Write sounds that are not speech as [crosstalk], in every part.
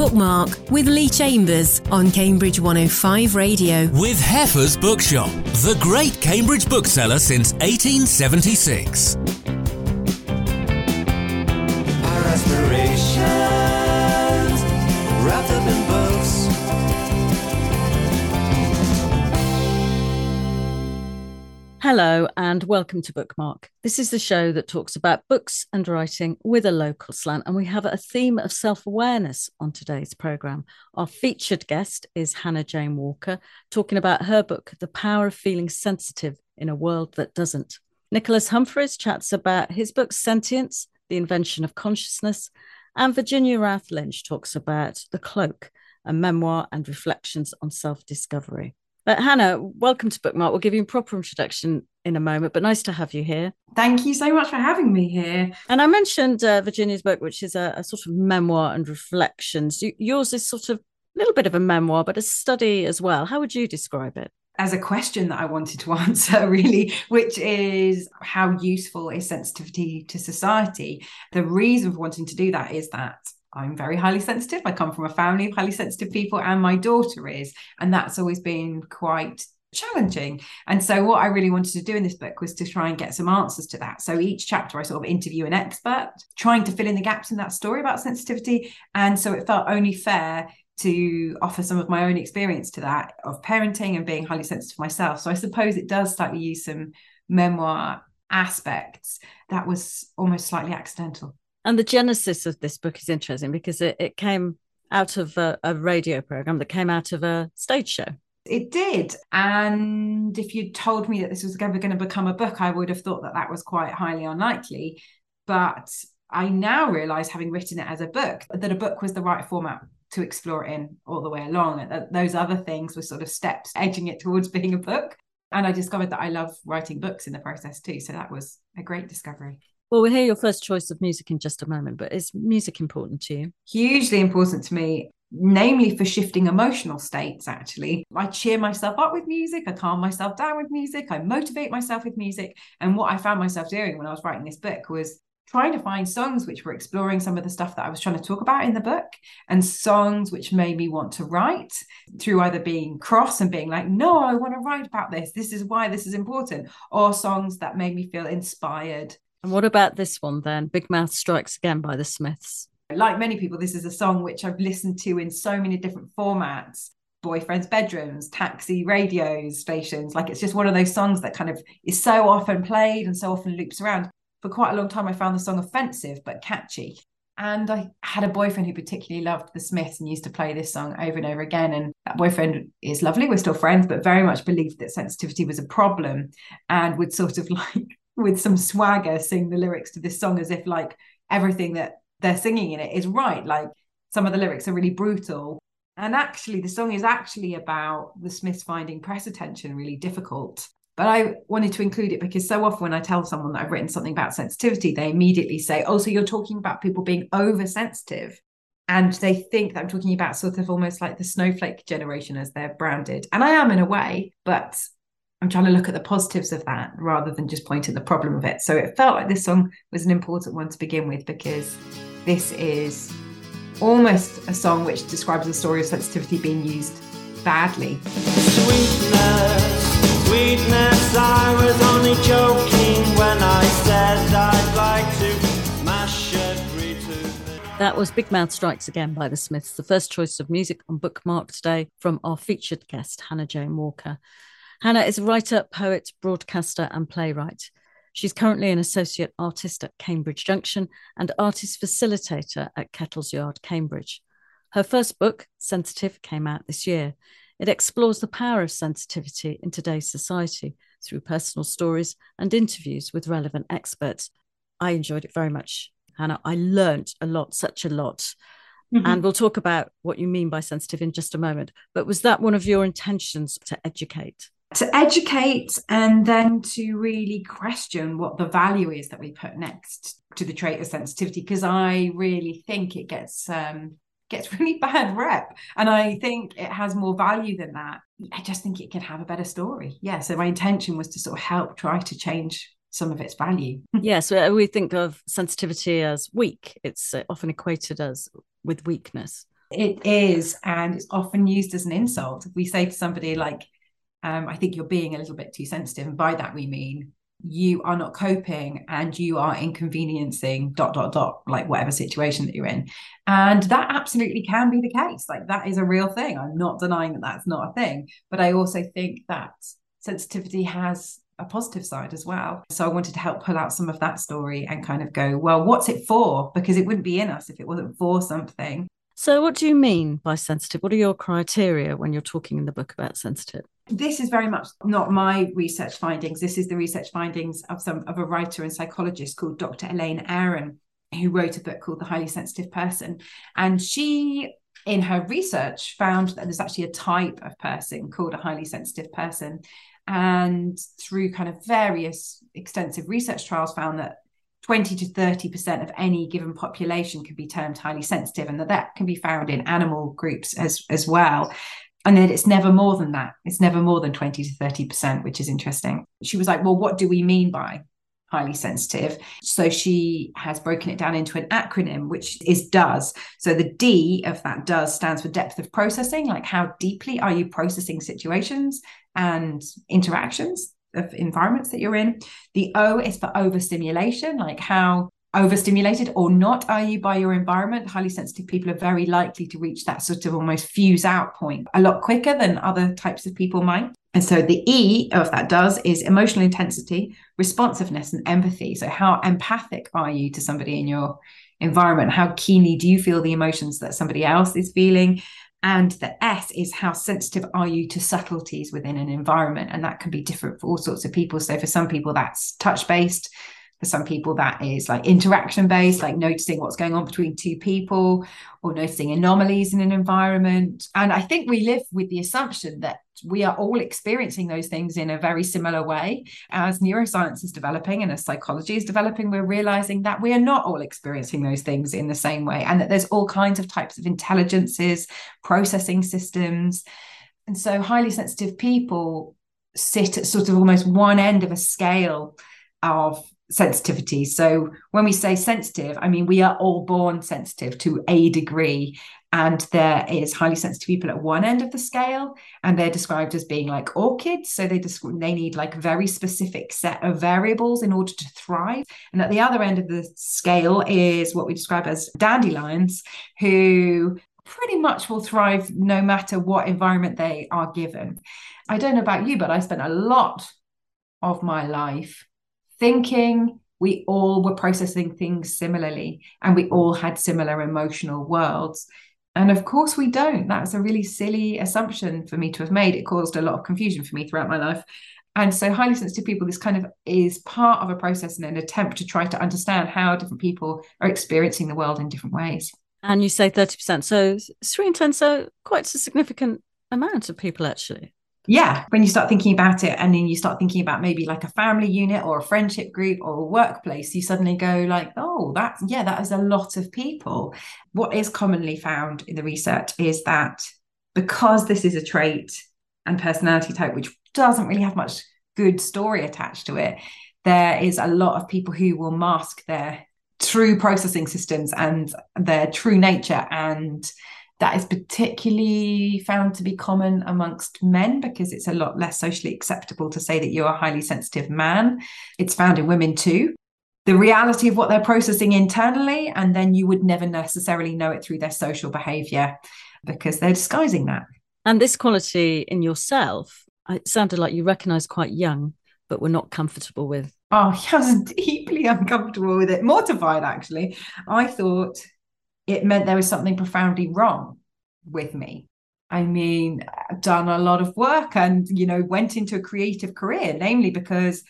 Bookmark with Lee Chambers on Cambridge 105 Radio. With Heffer's Bookshop, the great Cambridge bookseller since 1876. Hello, and welcome to Bookmark. This is the show that talks about books and writing with a local slant, and we have a theme of self awareness on today's programme. Our featured guest is Hannah Jane Walker, talking about her book, The Power of Feeling Sensitive in a World That Doesn't. Nicholas Humphreys chats about his book, Sentience The Invention of Consciousness, and Virginia Rath Lynch talks about The Cloak, a memoir and reflections on self discovery. But Hannah, welcome to Bookmark. We'll give you a proper introduction in a moment, but nice to have you here. Thank you so much for having me here. And I mentioned uh, Virginia's book, which is a, a, sort of memoir and reflections. Yours is sort of a little bit of a memoir, but a study as well. How would you describe it? As a question that I wanted to [laughs] answer, really, which is how useful is sensitivity to society? The reason for wanting to do that is that I'm very highly sensitive. I come from a family of highly sensitive people, and my daughter is. And that's always been quite challenging. And so, what I really wanted to do in this book was to try and get some answers to that. So, each chapter, I sort of interview an expert, trying to fill in the gaps in that story about sensitivity. And so, it felt only fair to offer some of my own experience to that of parenting and being highly sensitive myself. So, I suppose it does slightly use some memoir aspects that was almost slightly accidental. And the genesis of this book is interesting because it, it came out of a, a radio program that came out of a stage show. It did. And if you'd told me that this was ever going to become a book, I would have thought that that was quite highly unlikely. But I now realize, having written it as a book, that a book was the right format to explore it in all the way along. And those other things were sort of steps edging it towards [laughs] being a book. And I discovered that I love writing books in the process too. So that was a great discovery. Well, we'll hear your first choice of music in just a moment, but is music important to you? Hugely important to me, namely for shifting emotional states, actually. I cheer myself up with music, I calm myself down with music, I motivate myself with music. And what I found myself doing when I was writing this book was trying to find songs which were exploring some of the stuff that I was trying to talk about in the book and songs which made me want to write through either being cross and being like, no, I want to write about this. This is why this is important, or songs that made me feel inspired and what about this one then? Big Mouth Strikes Again by the Smiths. Like many people, this is a song which I've listened to in so many different formats boyfriends' bedrooms, taxi radios, stations. Like it's just one of those songs that kind of is so often played and so often loops around. For quite a long time, I found the song offensive but catchy. And I had a boyfriend who particularly loved the Smiths and used to play this song over and over again. And that boyfriend is lovely. We're still friends, but very much believed that sensitivity was a problem and would sort of [laughs] like with some swagger sing the lyrics to this song as if like everything that they're singing in it is right. Like some of the lyrics are really brutal. And actually the song is actually about the smiths finding press attention really difficult. But i wanted to include it because so often when i tell someone that i've written something about sensitivity they immediately say oh so you're talking about people being oversensitive? And they think that i'm talking about sort of almost like the snowflake generation as they're branded. And i am in a way but I'm trying to look at the positives of that rather than just point at the problem of it. So it felt like this song was an important one to begin with because this is almost a song which describes the story of sensitivity being used badly. Sweetness, sweetness, I was only joking when I said I'd like to mash every tooth. That was Big Mouth Strikes Again by the Smiths, the first choice of music on Bookmark today from our featured guest, Hannah Jane Walker. Hannah is a writer, poet, broadcaster, and playwright. She's currently an associate artist at Cambridge Junction and artist facilitator at Kettle's Yard, Cambridge. Her first book, Sensitive, came out this year. It explores the power of sensitivity in today's society through personal stories and interviews with relevant experts. I enjoyed it very much, Hannah. I learnt a lot, such a lot. Mm-hmm. And we'll talk about what you mean by sensitive in just a moment. But was that one of your intentions to educate? To educate and then to really question what the value is that we put next to the trait of sensitivity because i really think it gets um gets [laughs] really bad rep. And i think it has more value than that. I just think it could have a better story. Yeah so my intention was to sort of help try to change some of its value. [laughs] Yes we think of sensitivity as weak. It's uh, often equated as with weakness. It is, and it's often used as an insult. If we say to somebody like, um, I think you're being a little bit too sensitive, and by that we mean you are not coping and you are inconveniencing dot dot dot like whatever situation that you're in. And that absolutely can be the case. Like that is a real thing. I'm not denying that that's not a thing but i also think that sensitivity has a positive side as well. So i wanted to help pull out some of that story and kind of go well what's it for? Because it wouldn't be in us if it wasn't for something. So, what do you mean by sensitive? What are your criteria when you're talking in the book about sensitive? This is very much not my research findings. This is the research findings of some of a writer and psychologist called Dr. Elaine Aron, who wrote a book called The Highly Sensitive Person. And she, in her research, found that there's actually a type of person called a highly sensitive person. And through kind of various extensive research trials, found that 20 to 30% of any given population can be termed highly sensitive, and that that can be found in animal groups as, as well and then it's never more than that. It's never more than 20 to 30% which is interesting. She was like well what do we mean by highly sensitive? So she has broken it down into an acronym which is does so the d of that does stands for depth of processing like how deeply are you processing situations and interactions of environments that you're in. The o is for overstimulation like how overstimulated or not are you by your environment highly sensitive people are very likely to reach that sort of almost fuse out point a lot quicker than other types of people might and so the e of that does is emotional intensity responsiveness and empathy so how empathic are you to somebody in your environment how keenly do you feel the emotions that somebody else is feeling and the S is how sensitive are you to subtleties within an environment? And that can be different for all sorts of people. So, for some people, that's touch based. For some people, that is like interaction based, like noticing what's going on between two people or noticing anomalies in an environment. And I think we live with the assumption that we are all experiencing those things in a very similar way. As neuroscience is developing and as psychology is developing, we're realizing that we are not all experiencing those things in the same way and that there's all kinds of types of intelligences, processing systems. And so, highly sensitive people sit at sort of almost one end of a scale of sensitivity. So when we say sensitive, I mean we are all born sensitive to a degree. And there is highly sensitive people at one end of the scale, and they're described as being like orchids. So they describe they need like very specific set of variables in order to thrive. And at the other end of the scale is what we describe as dandelions, who pretty much will thrive no matter what environment they are given. I don't know about you, but I spent a lot of my life thinking. We all were processing things similarly and we all had similar emotional worlds. And of course we don't. That's a really silly assumption for me to have made. It caused a lot of confusion for me throughout my life. And so highly sensitive people this kind of is part of a process and an attempt to try to understand how different people are experiencing the world in different ways. And you say 30%. So, three in 10, so quite a significant amount of people actually. Yeah when you start thinking about it and then you start thinking about maybe like a family unit or a friendship group or a workplace you suddenly go like oh that's yeah that is a lot of people. What is commonly found in the research is that because this is a trait and personality type which doesn't really have much good story attached to it there is a lot of people who will mask their true processing systems and their true nature and that is particularly found to be common amongst men because it's a lot less socially acceptable to say that you're a highly sensitive man. It's found in women too. The reality of what they're processing internally, and then you would never necessarily know it through their social behavior because they're disguising that. And this quality in yourself, uh, it sounded like you recognized quite young, but were not comfortable with. Oh, [laughs] I was deeply uncomfortable with it, mortified actually. I thought it meant there was something profoundly wrong with me. I mean, I've done a lot of work and, you know, went into a creative career, namely because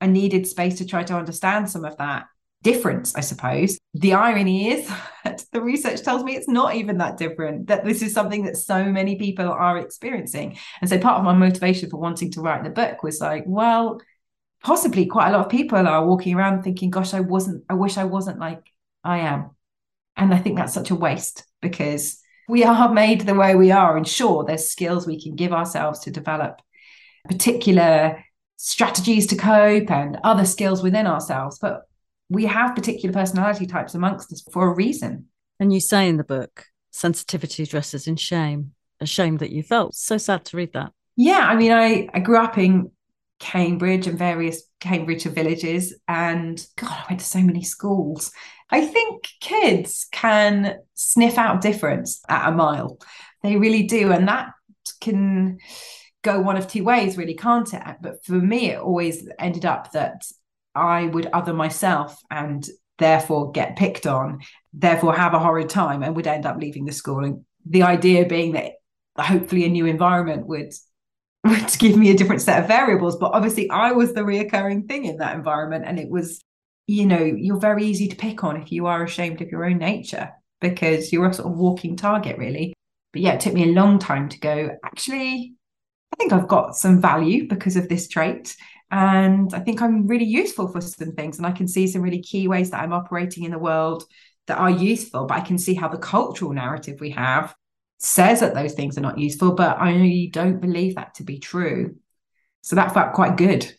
I needed space to try to understand some of that difference, I suppose. The irony is [laughs] that the research tells me it's not even that different, that this is something that so many people are experiencing. And so part of my motivation for wanting to write the book was like, well, possibly quite a lot of people are walking around thinking, gosh, I wasn't, I wish I wasn't like I am. And I think that's such a waste because we are made the way we are. And sure, there's skills we can give ourselves to develop particular strategies to cope and other skills within ourselves. But we have particular personality types amongst us for a reason. And you say in the book sensitivity dresses in shame, a shame that you felt. So sad to read that. Yeah, I mean, I, I grew up in Cambridge and various Cambridgeshire villages, and God, I went to so many schools. I think kids can sniff out difference at a mile. They really do. And that can go one of two ways, really, can't it? But for me, it always ended up that I would other myself and therefore get picked on, therefore have a horrid time and would end up leaving the school. And the idea being that hopefully a new environment would [laughs] give me a different set of variables. But obviously I was the reoccurring thing in that environment. And it was, you know, you're very easy to pick on if you are ashamed of your own nature because you're a sort of walking target, really. But yeah, it took me a long time to go, actually, I think I've got some value because of this trait. And I think I'm really useful for some things. And I can see some really key ways that I'm operating in the world that are useful. But I can see how the cultural narrative we have says that those things are not useful. But I don't believe that to be true. So that felt quite good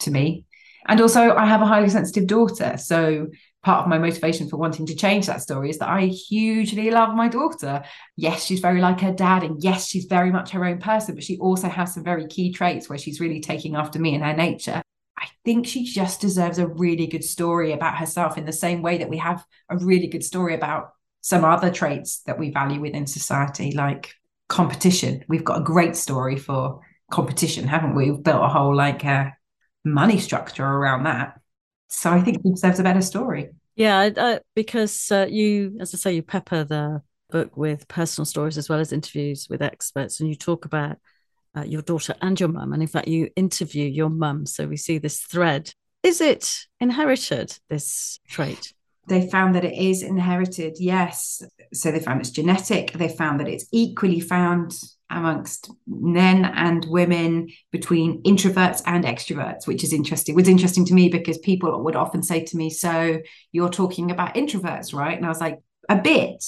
to me. And also, I have a highly sensitive daughter. So part of my motivation for wanting to change that story is that I hugely love my daughter. Yes, she's very like her dad, and yes, she's very much her own person, but she also has some very key traits where she's really taking after me and her nature. I think she just deserves a really good story about herself in the same way that we have a really good story about some other traits that we value within society, like competition. We've got a great story for competition, haven't we? We've built a whole like uh, money structure around that so I think he deserves a better story. Yeah, because uh, you, as I say, you pepper the book with personal stories as well as interviews with experts, and you talk about uh, your daughter and your mum, and in fact, you interview your mum. So we see this thread. Is it inherited? This trait? They found that it is inherited. Yes. So they found it's genetic. They found that it's equally found amongst men and women between introverts and extroverts which is interesting was interesting to me because people would often say to me so you're talking about introverts right? And i was like a bit.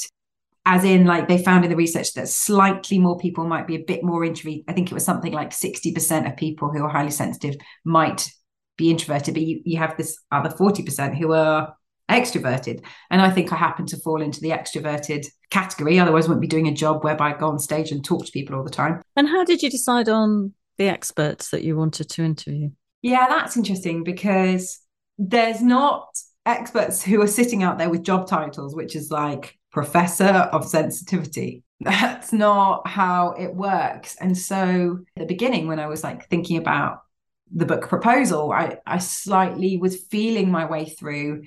As in like they found in the research that slightly more people might be a bit more introvert i think it was something like 60% of people who are highly sensitive might be introverted but you, you have this other 40% who are extroverted. And I think I happen to fall into the extroverted category. Otherwise, I wouldn't be doing a job whereby I go on stage and talk to people all the time. And how did you decide on the experts that you wanted to interview? Yeah, that's interesting because there's not experts who are sitting out there with job titles, which is like professor of sensitivity. [laughs] That's not how it works. And so at the beginning, when I was like thinking about the book proposal, I, I slightly was feeling my way through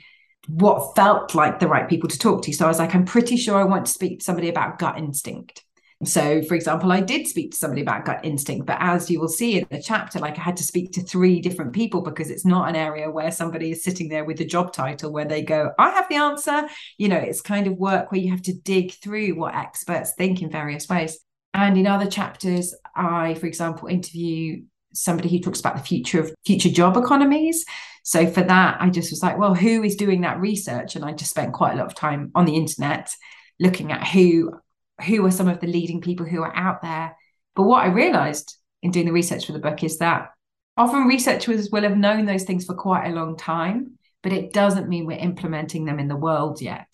what felt like the right people to talk to. So I was like, I'm pretty sure I want to speak to somebody about gut instinct. So, for example, I did speak to somebody about gut instinct, but as you will see in the chapter, like I had to speak to three different people because it's not an area where somebody is sitting there with a job title where they go, I have the answer. You know, it's kind of work where you have to dig through what experts think in various ways. And in other chapters, I, for example, interview somebody who talks about the future of future job economies. So for that, I just was like, well, who is doing that research? And I just spent quite a lot of time on the internet looking at who who are some of the leading people who are out there. But what I realized in doing the research for the book is that often researchers will have known those things for quite a long time, but it doesn't mean we're implementing them in the world yet.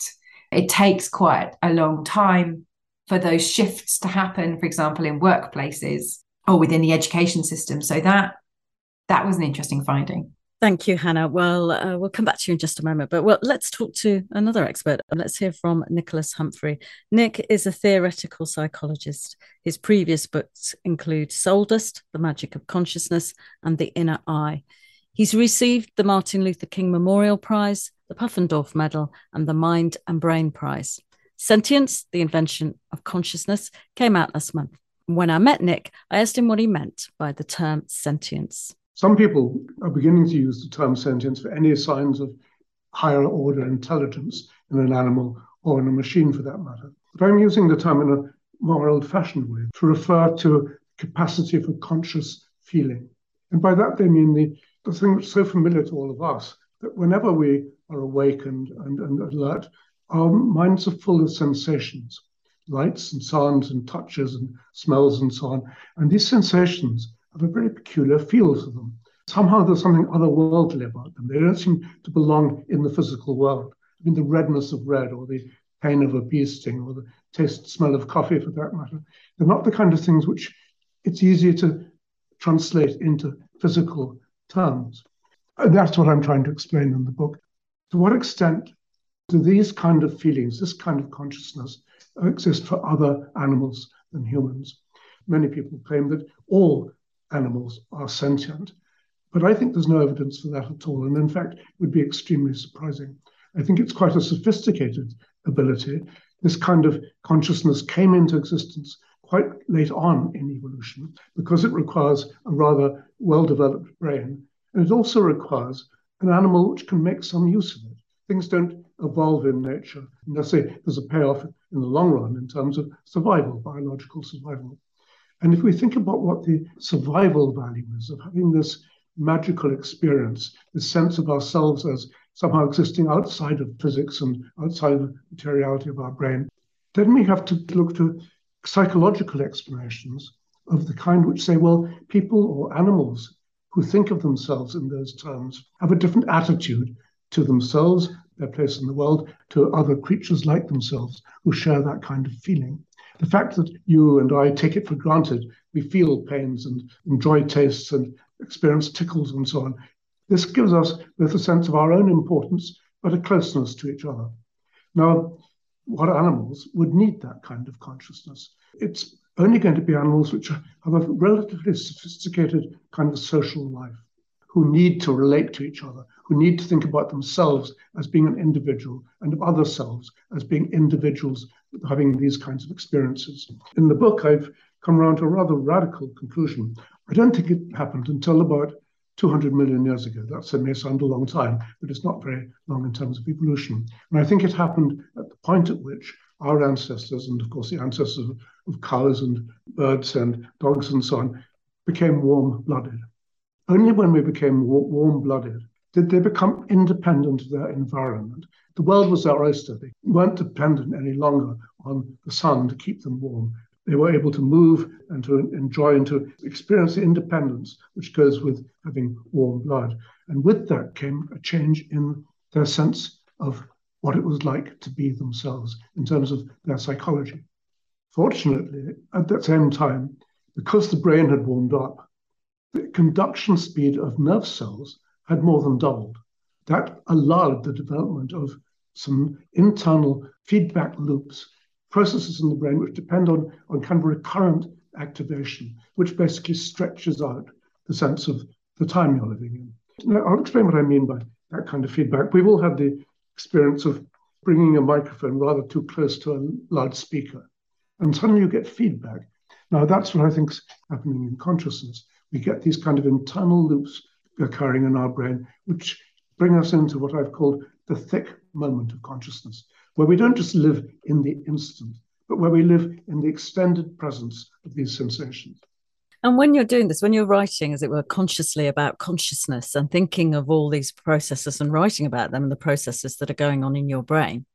It takes quite a long time for those shifts to happen, for example, in workplaces or within the education system. So that that was an interesting finding. Thank you, Hannah. Well, uh, we'll come back to you in just a moment, but well, let's talk to another expert. Let's hear from Nicholas Humphrey. Nick is a theoretical psychologist. His previous books include Soul Dust, The Magic of Consciousness, and The Inner Eye. He's received the Martin Luther King Memorial Prize, the Pufendorf Medal, and the Mind and Brain Prize. Sentience, the invention of consciousness, came out last month. When I met Nick, I asked him what he meant by the term sentience. Some people are beginning to use the term sentience for any signs of higher order intelligence in an animal or in a machine for that matter. But I'm using the term in a more old fashioned way to refer to capacity for conscious feeling. And by that, they mean the, the thing that's so familiar to all of us that whenever we are awakened and, and alert, our minds are full of sensations, lights and sounds and touches and smells and so on. And these sensations have a very peculiar feel to them. Somehow there's something otherworldly about them. They don't seem to belong in the physical world. I mean, the redness of red or the pain of a bee sting or the taste smell of coffee for that matter. They're not the kind of things which it's easier to translate into physical terms. And that's what I'm trying to explain in the book. To what extent do these kind of feelings, this kind of consciousness, exist for other animals than humans? Many people claim that all animals are sentient. But I think there's no evidence for that at all. And in fact, it would be extremely surprising. I think it's quite a sophisticated ability. This kind of consciousness came into existence quite late on in evolution because it requires a rather well developed brain. And it also requires an animal which can make some use of it. Things don't evolve in nature And I say there's a payoff in the long run in terms of survival, biological survival. And if we think about what the survival value is of having this magical experience, this sense of ourselves as somehow existing outside of physics and outside of the materiality of our brain, then we have to look to psychological explanations of the kind which say, well, people or animals who think of themselves in those terms have a different attitude to themselves, their place in the world, to other creatures like themselves who share that kind of feeling. The fact that you and I take it for granted, we feel pains and enjoy tastes and experience tickles and so on. This gives us both a sense of our own importance, but a closeness to each other. Now, what animals would need that kind of consciousness? It's only going to be animals which have a relatively sophisticated kind of social life, who need to relate to each other, who need to think about themselves as being an individual and of other selves as being individuals having these kinds of experiences. In the book, I've come around to a rather radical conclusion. I don't think it happened until about 200 million years ago. That may sound a long time, but it's not very long in terms of evolution. And I think it happened at the point at which our ancestors, and of course the ancestors of, cows and birds and dogs and so on, became warm blooded. Only when we became warm blooded did they become independent of their environment. The world was their oyster. They weren't dependent any longer on the sun to keep them warm they were able to move and to enjoy and to experience the independence which goes with having warm blood. And with that came a change in their sense of what it was like to be themselves in terms of their psychology. Fortunately, at that same time, because the brain had warmed up, the conduction speed of nerve cells had more than doubled. That allowed the development of some internal feedback loops processes in the brain which depend on, on kind of recurrent activation, which basically stretches out the sense of the time you're living in. Now, I'll explain what I mean by that kind of feedback. We've all had the experience of bringing a microphone rather too close to a loudspeaker, and suddenly you get feedback. Now, that's what I think is happening in consciousness. We get these kind of internal loops occurring in our brain, which bring us into what I've called the thick moment of consciousness where we don't just live in the instant, but where we live in the extended presence of these sensations. And when you're doing this, when you're writing, as it were, consciously about consciousness and thinking of all these processes and writing about them and the processes that are going on in your brain,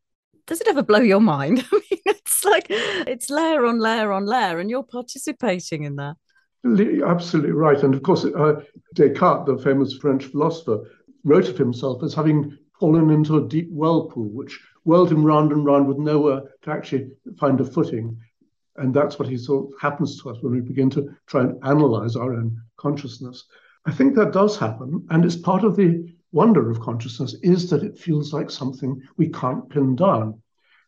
does it ever blow your mind? [laughs] I mean, it's like it's layer on layer on layer, and you're participating in that. Absolutely right. And of course, uh, Descartes, the famous French philosopher, wrote of himself as having fallen into a deep whirlpool, which whirled him round and round with nowhere to actually find a footing. And that's what he thought happens to us when we begin to try and analyze our own consciousness. I think that does happen. And it's part of the wonder of consciousness is that it feels like something we can't pin down.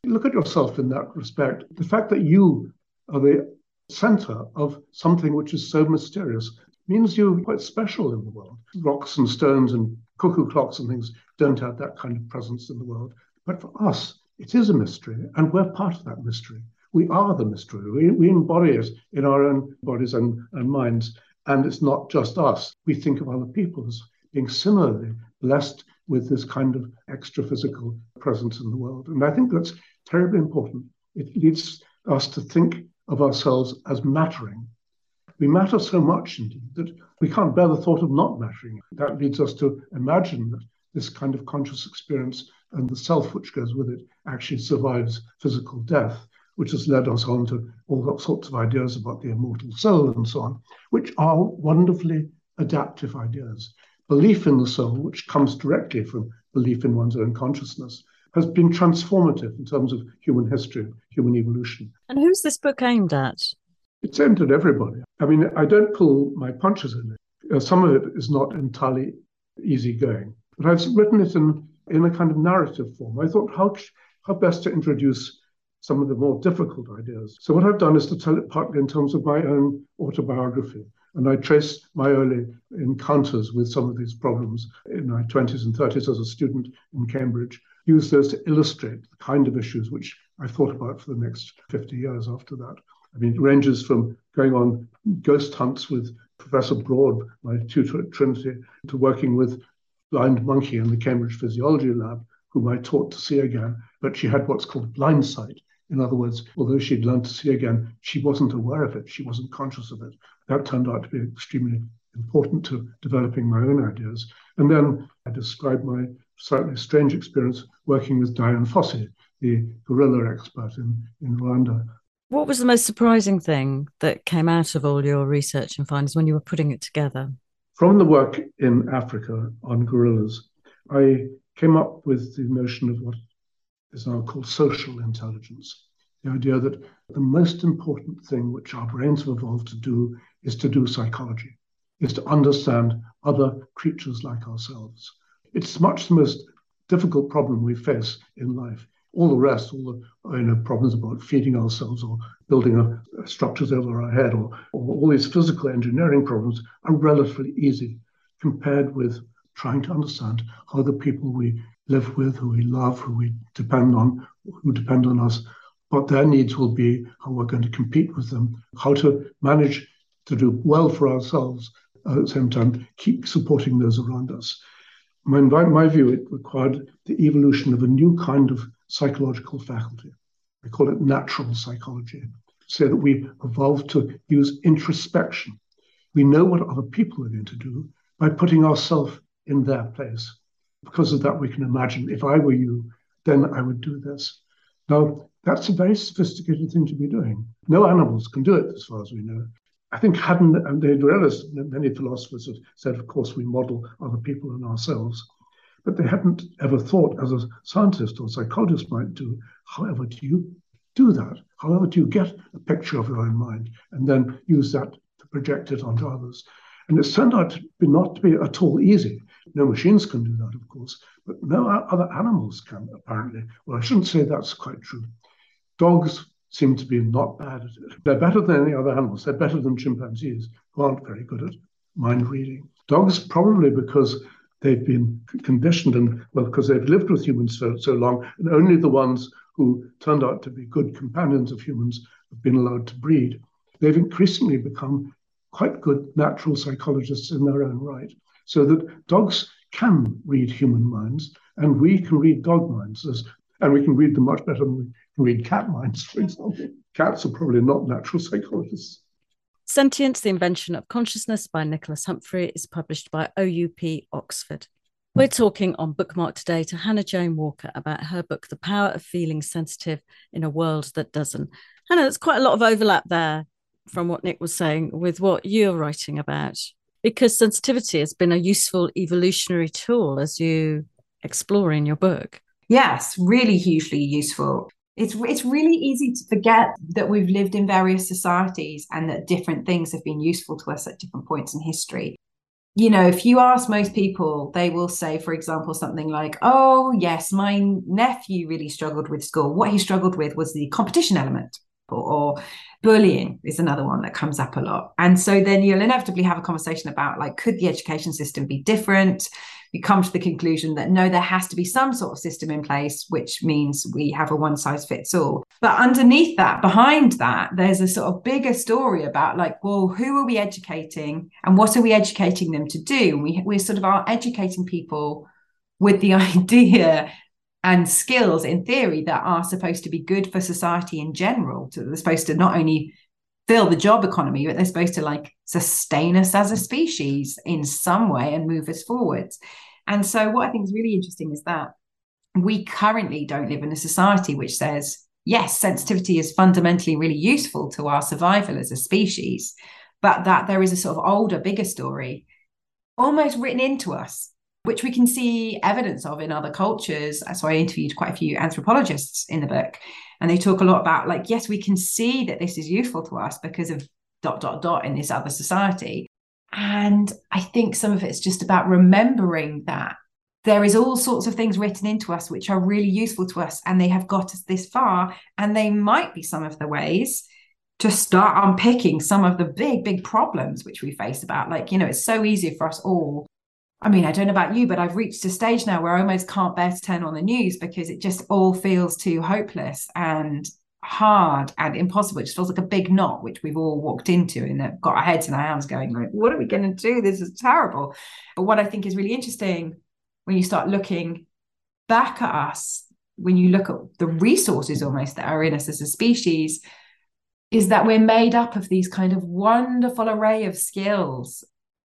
Look at yourself in that respect. The fact that you are the center of something which is so mysterious means you're quite special in the world. Rocks and stones and cuckoo clocks and things don't have that kind of presence in the world. But for us, it is a mystery, and we're part of that mystery. We are the mystery. We, we embody it in our own bodies and, and minds. And it's not just us. We think of other people as being similarly blessed with this kind of extra physical presence in the world. And I think that's terribly important. It leads us to think of ourselves as mattering. We matter so much indeed that we can't bear the thought of not mattering. That leads us to imagine that this kind of conscious experience and the self which goes with it actually survives physical death, which has led us on to all sorts of ideas about the immortal soul and so on, which are wonderfully adaptive ideas. Belief in the soul, which comes directly from belief in one's own consciousness, has been transformative in terms of human history, human evolution. And who's this book aimed at? It's aimed at everybody. I mean, I don't pull my punches in it. Uh, some of it is not entirely easygoing, but I've written it in, in a kind of narrative form. I thought, how, how best to introduce some of the more difficult ideas. So, what I've done is to tell it partly in terms of my own autobiography. And I trace my early encounters with some of these problems in my 20s and 30s as a student in Cambridge, use those to illustrate the kind of issues which I thought about for the next 50 years after that. I mean, it ranges from going on ghost hunts with Professor Broad, my tutor at Trinity, to working with Blind Monkey in the Cambridge Physiology Lab, whom I taught to see again, but she had what's called blind sight. In other words, although she'd learned to see again, she wasn't aware of it, she wasn't conscious of it. That turned out to be extremely important to developing my own ideas. And then I described my slightly strange experience working with Dian Fossey, the gorilla expert in, in Rwanda. What was the most surprising thing that came out of all your research and findings when you were putting it together? From the work in Africa on gorillas, I came up with the notion of what is now called social intelligence. The idea that the most important thing which our brains have evolved to do is to do psychology, is to understand other creatures like ourselves. It's much the most difficult problem we face in life. All the rest, all the you know, problems about feeding ourselves or building a, structures over our head or, or all these physical engineering problems are relatively easy compared with trying to understand how the people we live with, who we love, who we depend on, who depend on us, what their needs will be, how we're going to compete with them, how to manage to do well for ourselves, at the same time, keep supporting those around us. My, my view, it required the evolution of a new kind of psychological faculty. I call it natural psychology, so that we evolved to use introspection. We know what other people are going to do by putting ourselves in their place. Because of that, we can imagine if I were you, then I would do this. Now, that's a very sophisticated thing to be doing. No animals can do it, as far as we know. I think hadn't, and they realized, many philosophers have said, of course, we model other people and ourselves, but they hadn't ever thought, as a scientist or psychologist might do, however do you do that? However do you get a picture of your own mind and then use that to project it onto others? And it's turned out to be not to be at all easy. No machines can do that, of course, but no other animals can, apparently. Well, I shouldn't say that's quite true. Dogs seem to be not bad at it. They're better than any other animals. They're better than chimpanzees, who aren't very good at mind reading. Dogs, probably because they've been conditioned and, well, because they've lived with humans for so long, and only the ones who turned out to be good companions of humans have been allowed to breed. They've increasingly become quite good natural psychologists in their own right, so that dogs can read human minds and we can read dog minds, as, and we can read them much better than we can read cat minds, for example. Cats are probably not natural psychologists. Sentience, The Invention of Consciousness by Nicholas Humphrey is published by OUP Oxford. We're talking on Bookmark today to Hannah Jane Walker about her book, The Power of Feeling Sensitive in a World That Doesn't. Hannah, there's quite a lot of overlap there from what Nick was saying with what you're writing about, because sensitivity has been a useful evolutionary tool as you explore in your book. Yes, really hugely useful. It's it's really easy to forget that we've lived in various societies and that different things have been useful to us at different points in history. You know if you ask most people they will say for example something like oh yes my nephew really struggled with school. What he struggled with was the competition element or, or bullying is another one that comes up a lot. And so then you'll inevitably have a conversation about like could the education system be different we come to the conclusion that no, there has to be some sort of system in place, which means we have a one size fits all. But underneath that, behind that, there's a sort of bigger story about like, well, who are we educating and what are we educating them to do? We, we sort of are educating people with the [laughs] idea and skills in theory that are supposed to be good for society in general. So they're supposed to not only fill the job economy, but they're supposed to like sustain us as a species in some way and move us forwards. And so, what I think is really interesting is that we currently don't live in a society which says, yes, sensitivity is fundamentally really useful to our survival as a species, but that there is a sort of older, bigger story almost written into us which we can see evidence of in other cultures. So I interviewed quite a few anthropologists in the book, and they talk a lot about like, yes, we can see that this is useful to us because of dot dot dot in this other society. And I think some of it's just about remembering that there is all sorts of things written into us which are really useful to us and they have got us this far and they might be some of the ways to start unpicking some of the big big problems which we face about like you know it's so easy for us all I mean, I don't know about you, but I've reached a stage now where I almost can't bear to turn on the news because it just all feels too hopeless and hard and impossible. It just feels like a big knot, which we've all walked into and got our heads in our hands going, like, what are we going to do? This is terrible. But what I think is really interesting when you start looking back at us, when you look at the resources almost that are in us as a species, is that we're made up of these kind of wonderful array of skills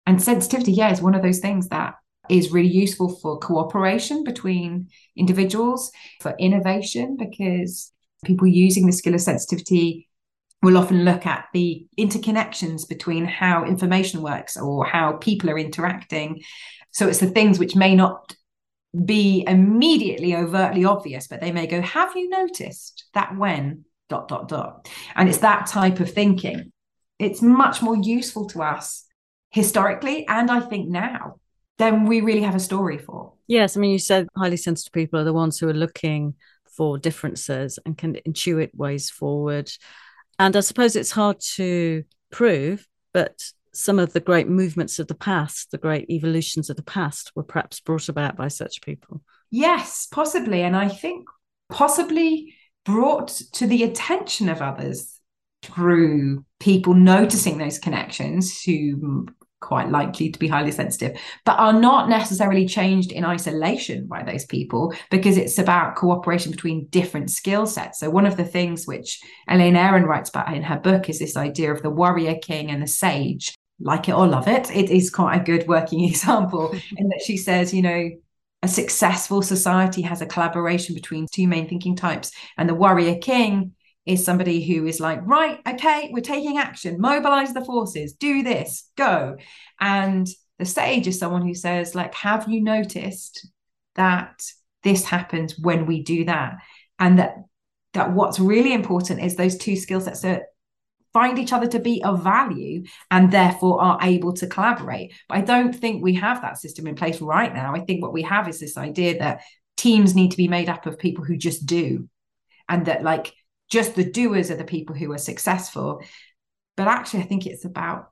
and sensitivity, yeah, is one of those things that is really useful for cooperation between individuals, for innovation, because people using the skill of sensitivity will often look at the interconnections between how information works or how people are interacting. So it's the things which may not be immediately overtly obvious, but they may go, Have you noticed that when dot dot dot? And it's that type of thinking. It's much more useful to us historically and I think now, then we really have a story for. Yes, I mean, you said highly sensitive people are the ones who are looking for differences and can intuit ways forward. And I suppose it's hard to prove, but some of the great movements of the past, the great evolutions of the past, were perhaps brought about by such people. Yes, possibly. And I think possibly brought to the attention of others through people noticing those connections who quite likely to be highly sensitive, but are not necessarily changed in isolation by those people because it's about cooperation between different skill sets. So, one of the things which Elaine Aron writes about in her book is this idea of the warrior king and the sage. Like it or love it, it is quite a good working [laughs] example in that she says, you know, a successful society has a collaboration between two main thinking types, and the warrior king is somebody who is like, right, okay, we're taking action, mobilize the forces, do this, go. And the sage is someone who says, like, have you noticed that this happens when we do that? And that that what's really important is those two skill sets find each other to be of value and therefore are able to collaborate. But I don't think we have that system in place right now. I think what we have is this idea that teams need to be made up of people who just do and that like just the doers are the people who are successful. But actually i think it's about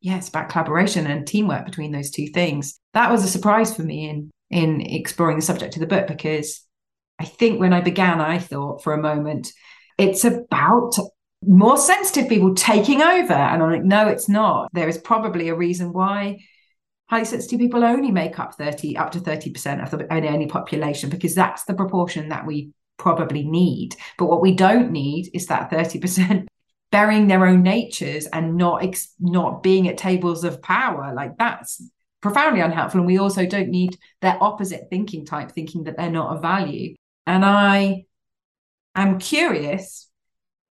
yeah it's about collaboration and teamwork between those two things. That was a surprise for me in in exploring the subject of the book because i think when i began i thought for a moment it's about more sensitive people taking over. And i'm like no it's not. There is probably a reason why highly sensitive people only make up 30 up to 30% of the any population because that's the proportion that we probably need. But what we don't need is that 30% [laughs] burying their own natures and not ex- not being at tables of power. Like that's profoundly unhelpful. And we also don't need their opposite thinking type, thinking that they're not of value. And I am curious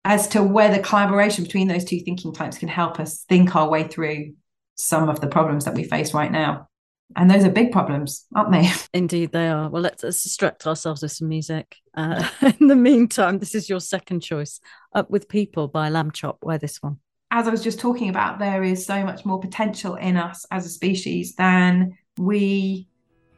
as to where the collaboration between those two thinking types can help us think our way through some of the problems that we face right now. And those are big problems, aren't they? [laughs] Indeed, they are. Well, let's, let's distract ourselves with some music. Uh, [laughs] in the meantime, this is your second choice Up with People by Lambchop. Where this one? As I was just talking about, there is so much more potential in us as a species than we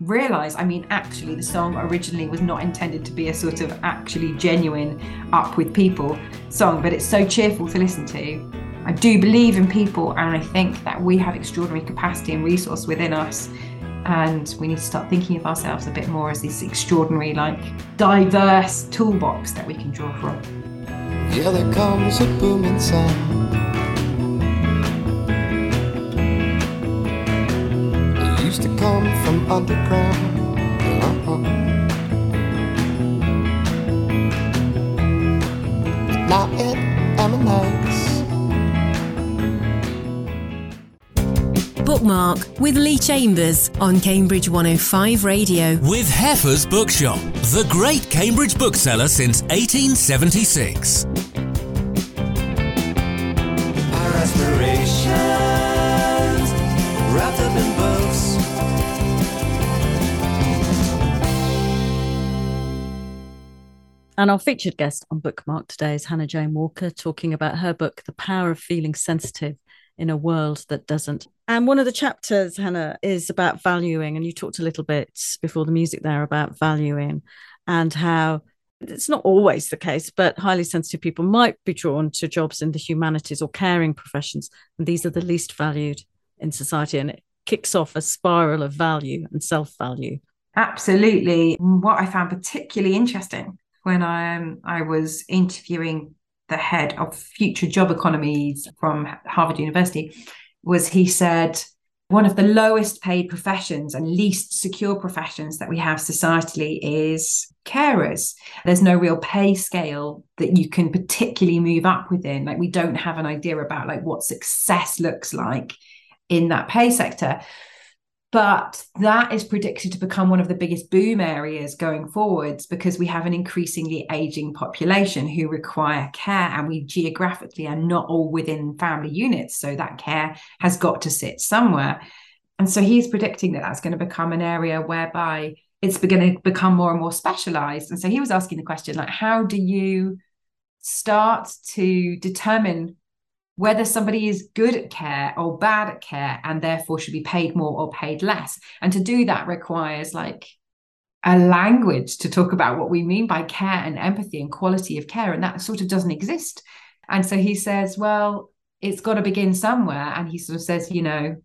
realize. I mean, actually, the song originally was not intended to be a sort of actually genuine Up with People song, but it's so cheerful to listen to. I do believe in people, and I think that we have extraordinary capacity and resource within us. And we need to start thinking of ourselves a bit more as this extraordinary, like diverse toolbox that we can draw from. Yeah, there comes a booming sound. It used to come from underground. Uh-huh. Now it emanates Bookmark with Lee Chambers on Cambridge 105 Radio. With Heffer's Bookshop, the great Cambridge bookseller since 1876. Our aspirations wrapped up in books. And our featured guest on Bookmark today is Hannah Jane Walker, talking about her book, The Power of Feeling Sensitive in a World That Doesn't. And one of the chapters, Hannah, is about valuing. And you talked a little bit before the music there about valuing and how it's not always the case, but highly sensitive people might be drawn to jobs in the humanities or caring professions. And these are the least valued in society. And it kicks off a spiral of value and self value. Absolutely. What I found particularly interesting when I, um, I was interviewing the head of future job economies from Harvard University was he said one of the lowest paid professions and least secure professions that we have societally is carers. There's no real pay scale that you can particularly move up within. Like we don't have an idea about like what success looks like in that pay sector. But that is predicted to become one of the biggest boom areas going forwards because we have an increasingly aging population who require care, and we geographically are not all within family units. So that care has got to sit somewhere. And so he's predicting that that's going to become an area whereby it's going to become more and more specialized. And so he was asking the question like, how do you start to determine whether somebody is good at care or bad at care and therefore should be paid more or paid less. And to do that requires like a language to talk about what we mean by care and empathy and quality of care. And that sort of doesn't exist. And so he says, well, it's got to begin somewhere. And he sort of says, you know,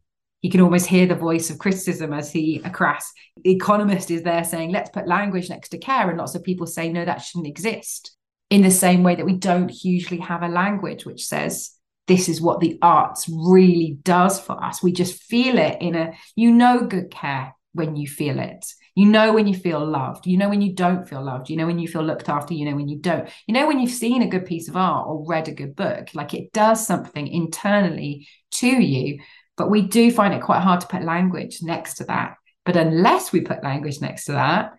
you can almost hear the voice of criticism as he a crass economist is there saying, let's put language next to care. And lots of people say, no, that shouldn't exist. In the same way that we don't hugely have a language which says, this is what the arts really does for us. We just feel it in a, you know, good care when you feel it. You know when you feel loved. You know when you don't feel loved. You know when you feel looked after. You know when you don't. You know when you've seen a good piece of art or read a good book. Like it does something internally to you. But we do find it quite hard to put language next to that. But unless we put language next to that,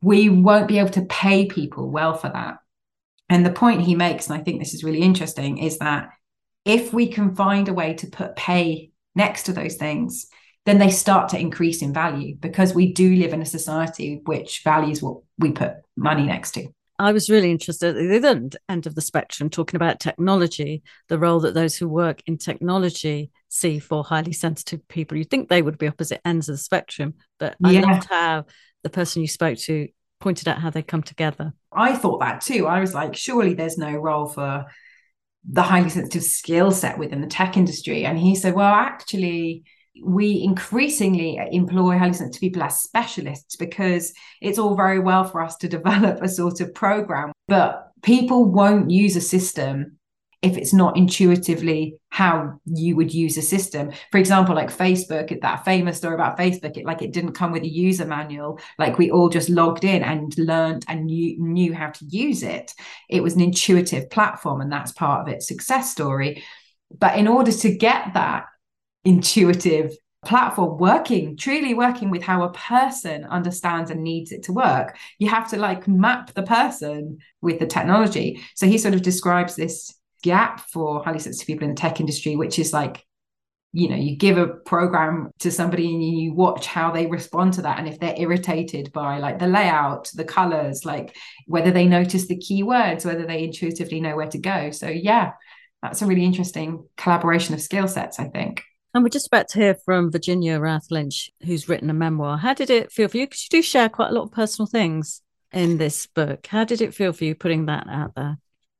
we won't be able to pay people well for that. And the point he makes, and I think this is really interesting, is that if we can find a way to put pay next to those things, then they start to increase in value because we do live in a society which values what we put money next to. I was really interested at the other end of the spectrum, talking about technology, the role that those who work in technology see for highly sensitive people. You'd think they would be opposite ends of the spectrum, but I yeah. loved how the person you spoke to pointed out how they come together. I thought that too. I was like, surely there's no role for the highly sensitive skill set within the tech industry. And he said, well, actually, we increasingly employ highly sensitive people as specialists because it's all very well for us to [laughs] develop a sort of program, but people won't use a system if it's not intuitively how you would use a system. For example like facebook that famous story about facebook it like it didn't come with a user manual. Like we all just logged in and learned and knew, knew how to use it. It was an intuitive platform and that's part of its success story. But in order to get that intuitive platform working truly working with how a person understands and needs it to work you have to like map the person with the technology. So he sort of describes this gap for highly sensitive people in the tech industry, which is like, you know, you give a program to somebody and you watch how they respond to that. And if they're irritated by like the layout, the colors, like whether they notice the keywords, whether they intuitively know where to go. So, yeah, that's a really interesting collaboration of skill sets, I think. And we're just about to hear from Virginia Rath Lynch, who's written a memoir. How did it feel for you? Because you do share quite a lot of personal things in this book. How did it feel for you putting that out there?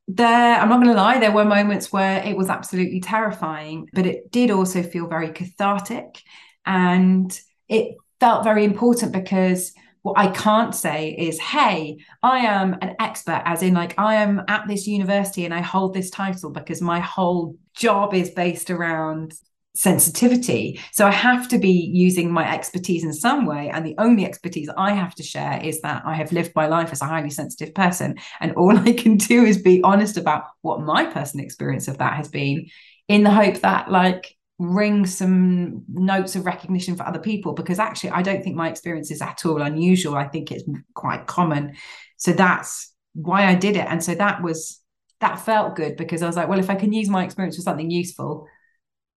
There i'm not going to lie there were moments where it was absolutely terrifying but it did also feel very cathartic. And it felt very important because what I can't say is, hey, I am an expert, as in, like, I am at this university and I hold this title because my whole job is based around sensitivity. So I have to be using my expertise in some way. And the only expertise I have to share is that I have lived my life as a highly sensitive person. And all [laughs] I can do is be honest about what my personal experience of that has been in the hope that, like, ring some notes of recognition for other people because actually I don't think my experience is at all unusual. I think it's quite common. So that's why I did it. And so that was that felt good because I was like, well, if I can use my experience for something useful,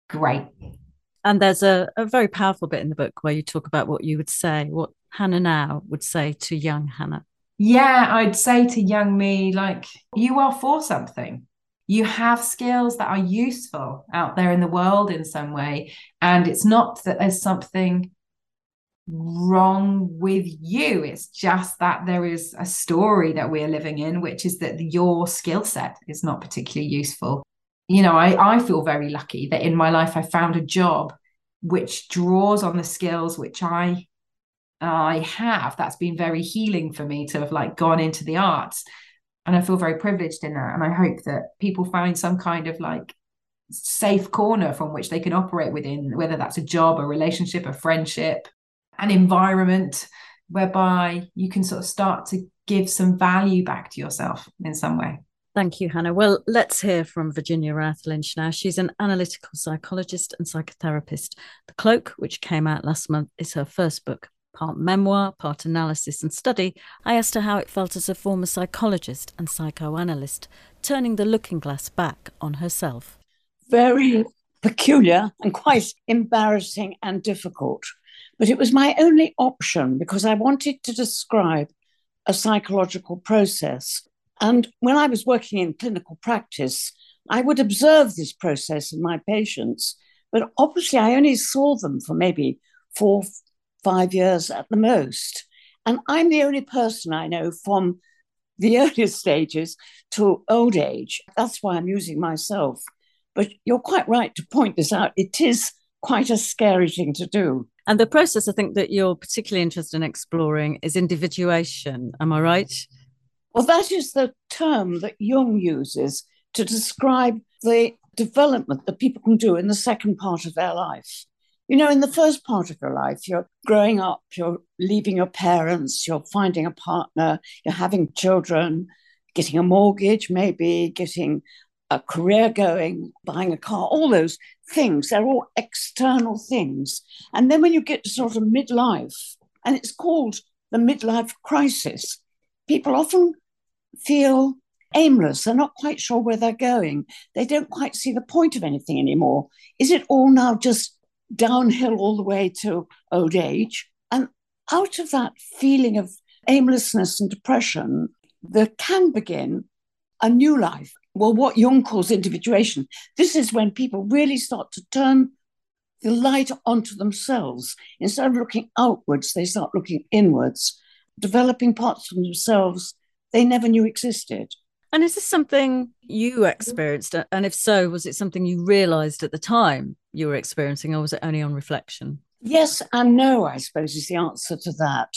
great. And there's a, a very powerful bit in the book where you talk about what you would say, what Hannah now would say to young Hannah. Yeah, I'd say to young me, like, you are for something. You have skills that are useful out there in the world in some way. And it's not that there's something wrong with you. It's just that there is a story that we're living in, which is that your skill set is not particularly useful. You know, I, I feel very lucky that in my life I found a job which draws on the skills which I I have. That's been very healing for me to have like gone into the arts. And I feel very privileged in that. And I hope that people find some kind of like safe corner from which they can operate within, whether that's a job, a relationship, a friendship, an environment whereby you can sort of start to give some value back to yourself in some way. Thank you, Hannah. Well, let's hear from Virginia Rath-Lynch now. She's an analytical psychologist and psychotherapist. The Cloak, which came out last month, is her first book. Part memoir, part analysis and study, I asked her how it felt as a former psychologist and psychoanalyst, turning the looking glass back on herself. Very peculiar and quite embarrassing and difficult. But it was my only option because I wanted to describe a psychological process and when I was working in clinical practice, I would observe this process in my patients, but obviously I only saw them for maybe four, five years at the most. And I'm the only person I know from the [laughs] earliest stages to old age. That's why I'm using myself. But you're quite right to point this out. It is quite a scary thing to do. And the process I think that you're particularly interested in exploring is individuation. Am I right? Well, that is the term that Jung uses to describe the development that people can do in the second part of their life. You know, in the first part of your life, you're growing up, you're leaving your parents, you're finding a partner, you're having children, getting a mortgage, maybe getting a career going, buying a car, all those things. They're all external things. And then when you get to sort of midlife, and it's called the midlife crisis, people often feel aimless. They're not quite sure where they're going. They don't quite see the point of anything anymore. Is it all now just downhill all the way to old age? And out of that feeling of aimlessness and depression, there can begin a new life. Well, what Jung calls individuation. This is when people really start to turn the light onto themselves. Instead of looking outwards, they start looking inwards, developing parts of themselves they never knew existed. And is this something you experienced? And if so, was it something you realized at the time you were experiencing, or was it only on reflection? Yes and no, I suppose, is the answer to that.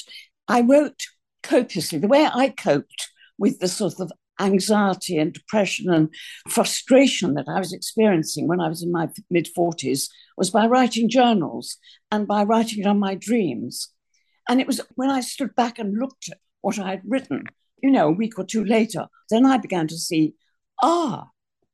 I wrote copiously. The way I coped with the sort of anxiety and depression and frustration that I was experiencing when I was in my mid 40s was by writing journals and by writing down my dreams. And it was when I stood back and looked at what I had written you know, a week or two later, then I began to see, ah,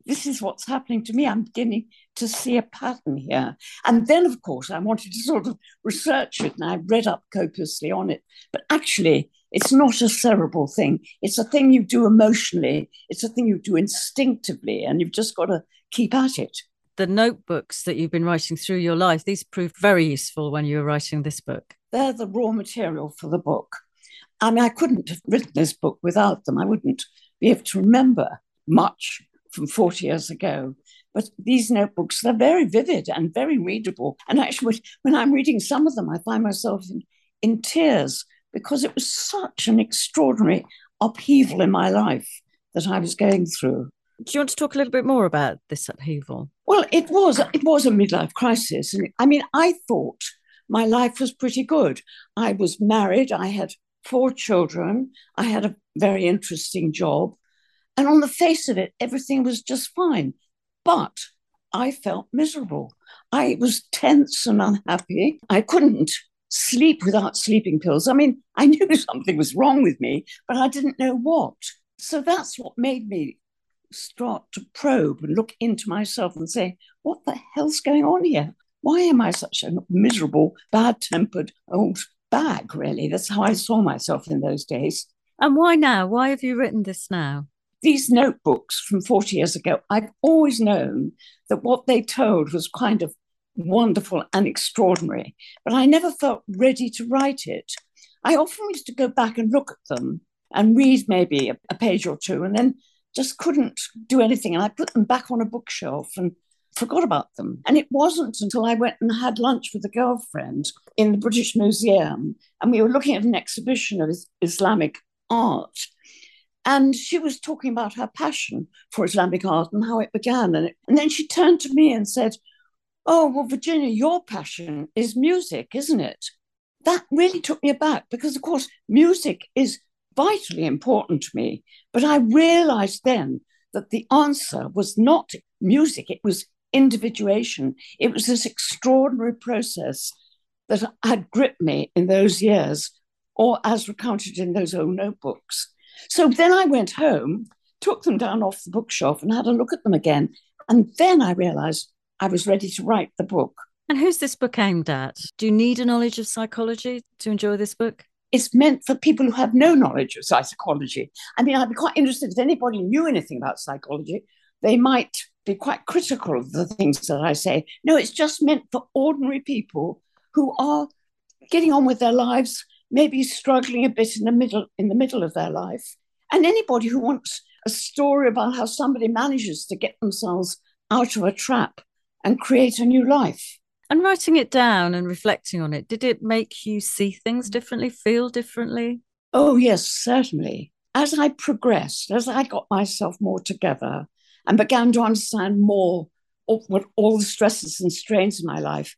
this is what's happening to me. I'm beginning to see a pattern here. And then, of course, I wanted to sort of research it and I read up copiously on it. But actually, it's not a cerebral thing. It's a thing you do emotionally, it's a thing you do instinctively, and you've just got to keep at it. The notebooks that you've been writing through your life, these proved very useful when you were writing this book. They're the raw material for the book. I mean, I couldn't have written this book without them. I wouldn't be able to remember much from 40 years ago. But these notebooks, they're very vivid and very readable. And actually, when I'm reading some of them, I find myself in, in tears because it was such an extraordinary upheaval in my life that I was going through. Do you want to talk a little bit more about this upheaval? Well, it was it was a midlife crisis. And I mean, I thought my life was pretty good. I was married, I had four children. I had a very interesting job. And on the face of it, everything was just fine. But I felt miserable. I was tense and unhappy. I couldn't sleep without sleeping pills. I mean, I [laughs] knew something was wrong with me, but I didn't know what. So that's what made me start to probe and look into myself and say, what the hell's going on here? Why am I such a miserable, bad tempered old bag, really. That's how I saw myself in those days. And why now? Why have you written this now? These notebooks from 40 years ago, I've always known that what they told was kind of wonderful and extraordinary, but I never felt ready to write it. I often used to go back and look at them and read maybe a, a page or two and then just couldn't do anything. And I put them back on a bookshelf and forgot about them. And it wasn't until I went and had lunch with a girlfriend in the British Museum and we were looking at an exhibition of Islamic art. And she was talking about her passion for Islamic art and how it began. And, it, and then she turned to me and said, Oh, well, Virginia, your passion is music, isn't it? That really took me aback because, of course, music is vitally important to me. But I realized then that the answer was not music, it was individuation. It was this extraordinary process that had gripped me in those years, or as recounted in those old notebooks. So then I went home, took them down off the bookshelf, and had a look at them again. And then I realized I was ready to write the book. And who's this book aimed at? Do you need a knowledge of psychology to enjoy this book? It's meant for people who have no knowledge of psychology. I mean, I'd be quite interested if anybody knew anything about psychology, they might be quite critical of the things that I say. No, it's just meant for ordinary people who are getting on with their lives, maybe struggling a bit in the middle in the middle of their life, and anybody who wants a story about how somebody manages to get themselves out of a trap and create a new life. And writing it down and reflecting on it, did it make you see things differently, feel differently? Oh, yes, certainly. As I progressed, as I got myself more together and began to understand more of what all the stresses and strains in my life,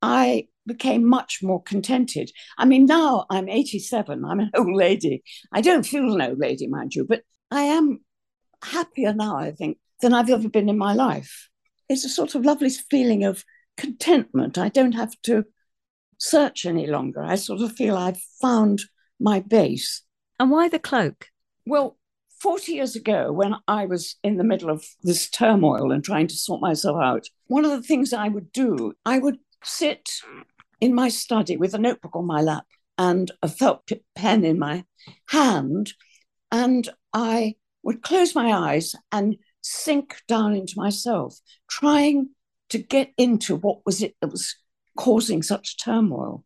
I became much more contented. I mean, now I'm 87, I'm an [laughs] old lady. I don't feel an old lady, mind you, but I am happier now, I think, than I've ever been in my life. It's a sort of lovely feeling of contentment. I don't have to search any longer. I sort of feel I've found my base. And why the cloak? Well, 40 years ago, when I was in the middle of this turmoil and trying to sort myself out, one of the things I would do, I would sit in my study with a notebook on my lap and a felt pen in my hand, and I would close my eyes and sink down into myself, trying to get into what was it that was causing such turmoil.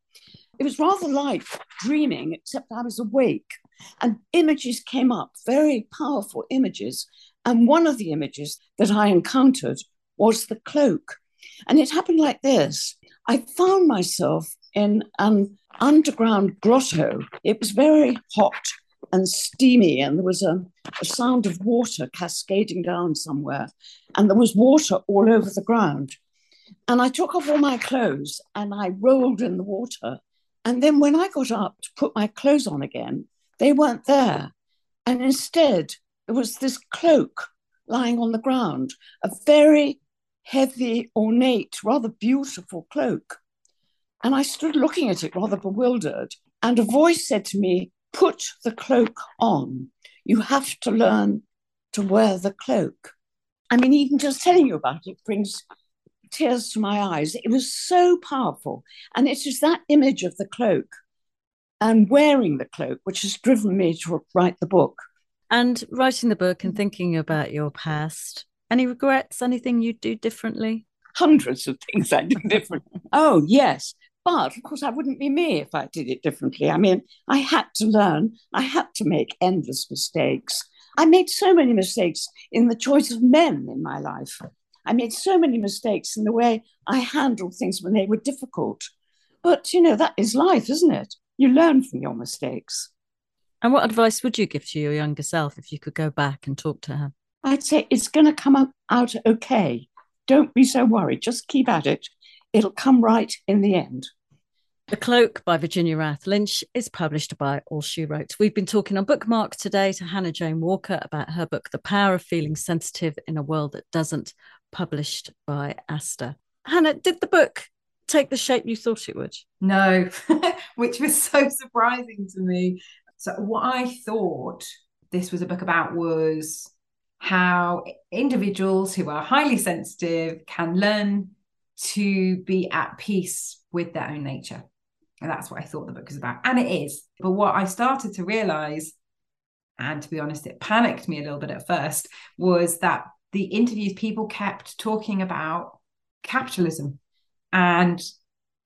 It was rather like dreaming, except I was awake, and images came up, very powerful images. And one of the images that I encountered was the cloak. And it happened like this I found myself in an underground grotto. It was very hot and steamy, and there was a, a, sound of water cascading down somewhere, and there was water all over the ground. And I took off all my clothes and I rolled in the water. And then when I got up to put my clothes on again, they weren't there. And instead, there was this cloak lying on the ground, a very heavy, ornate, rather beautiful cloak. And I stood looking at it rather bewildered. And a voice said to me, Put the cloak on. You have to learn to wear the cloak. I mean, even just telling you about it brings tears to my eyes. It was so powerful. And it is that image of the cloak and wearing the cloak which has driven me to write the book. And writing the book and mm. thinking about your past, any regrets, anything you'd do differently? Hundreds of things I do [laughs] differently. oh, yes. But of course, I wouldn't be me if I did it differently. I mean, I had to learn, I had to make endless mistakes. I made so many mistakes in the choice of men in my life. I made so many mistakes in the way I handled things when they were difficult. But, you know, that is life, isn't it? You learn from your mistakes. And what advice would you give to your younger self if you could go back and talk to her? I'd say it's going to come out okay. Don't be so worried. Just keep at it. It'll come right in the end. The Cloak by Virginia Rath Lynch is published by All She Wrote. We've been talking on Bookmark today to Hannah Jane Walker about her book, The Power of Feeling Sensitive in a World That Doesn't, published by Aster. Hannah, did the book take the shape you thought it would? No, [laughs] which was so surprising to me. So, what I thought this was a book about was how individuals who are highly sensitive can learn to be at peace with their own nature. And that's what I thought the book was about. And it is. But what I started to realize, and to be honest, it panicked me a little bit at first, was that the interviews, people kept talking about capitalism and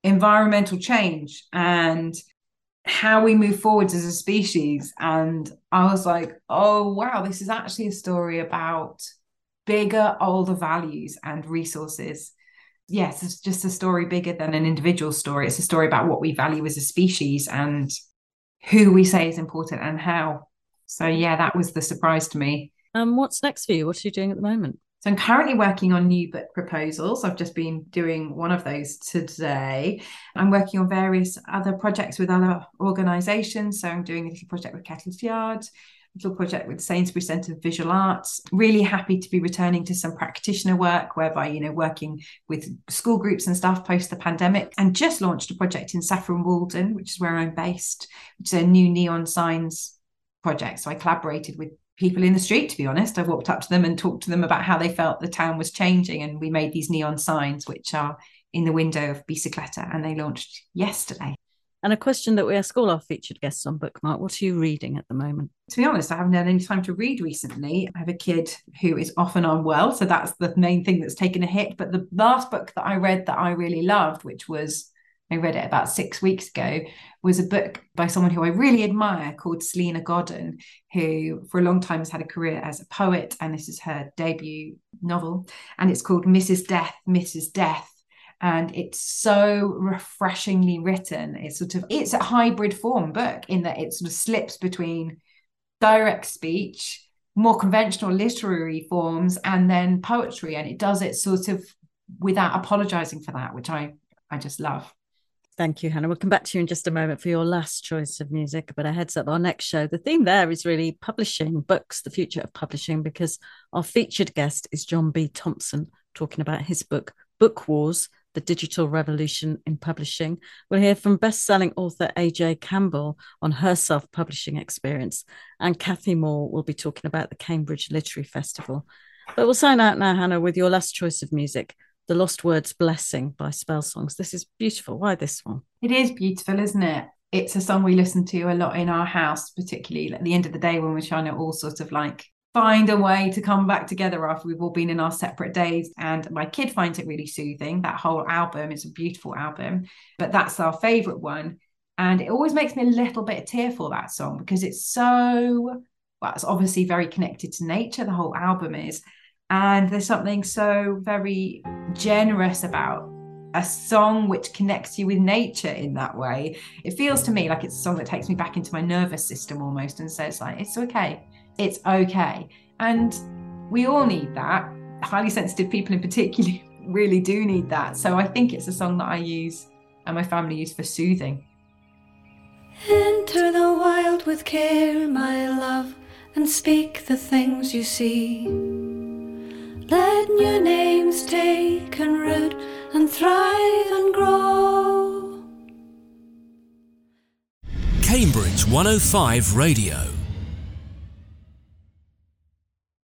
environmental change and how we move forwards as a species. And I was like, oh, wow, this is actually a story about bigger, older values and resources. Yes, it's just a story bigger than an individual story. It's a story about what we value as a species and who we say is important and how. So, yeah, that was the surprise to me. Um, what's next for you? What are you doing at the moment? So I'm currently working on new book proposals. I've just been doing one of those today. I'm working on various other projects with other organisations. So I'm doing a little project with Kettle's Yard, a little project with Sainsbury Centre of Visual Arts. Really happy to be returning to some practitioner work, whereby you know working with school groups and stuff post the pandemic. And just launched a project in Saffron Walden, which is where I'm based, which is a new neon signs project. So I collaborated with people in the street to be honest. I've walked up to them and talked to them about how they felt the town was changing and we made these neon signs which are in the window of bicicleta and they launched yesterday. And a question that we ask all our featured guests on bookmark what are you reading at the moment? To be honest i haven't had any time to read recently. I have a kid who is often unwell so that's the main thing that's taken a hit. But the last book that i read that i really loved which was I read it about six weeks ago, was a book by someone who I really admire called Salena Godden, who for a long time has had a career as a poet. And this is her debut novel. And it's called Mrs. Death, Mrs. Death. And it's so refreshingly written. It's sort of it's a hybrid form book in that it sort of slips between direct speech, more conventional literary forms, and then poetry. And it does it sort of without apologizing for that, which I I just love. Thank you, Hannah. We'll come back to you in just a moment for your last choice of music. But a heads up, our next show, the theme there is really publishing books, the future of publishing, because our featured guest is John B. Thompson, talking about his book, Book Wars The Digital Revolution in Publishing. We'll hear from best selling author AJ Campbell on her self publishing experience. And Kathy Moore will be talking about the Cambridge Literary Festival. But we'll sign out now, Hannah, with your last choice of music. The Lost Words Blessing by Spell Songs. This is beautiful. Why this one? It is beautiful, isn't it? It's a song we listen to a lot in our house, particularly at the end of the day when we're trying to all sort of like find a way to come back together after we've all been in our separate days. And my kid finds it really soothing. That whole album is a beautiful album, but that's our favorite one. And it always makes me a little bit tearful, that song, because it's so, well, it's obviously very connected to nature. The whole album is. And there's something so very generous about a song which connects you with nature in that way. It feels to me like it's a song that takes me back into my nervous system almost and says, like, it's okay. It's okay. And we all need that. Highly sensitive people in particular [laughs] really do need that. So I think it's a song that I use and my family use for soothing. Enter the wild with care, my love, and speak the things you see. Let new names take and root and thrive and grow. Cambridge 105 Radio.